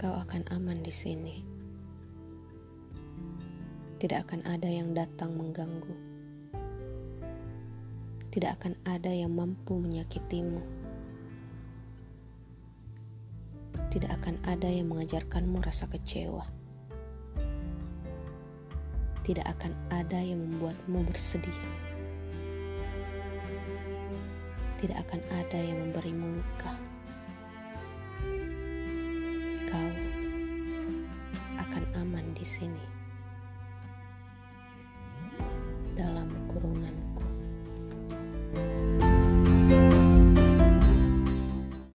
Kau akan aman di sini. Tidak akan ada yang datang mengganggu. Tidak akan ada yang mampu menyakitimu. Tidak akan ada yang mengajarkanmu rasa kecewa. Tidak akan ada yang membuatmu bersedih. Tidak akan ada yang memberimu luka. Di sini.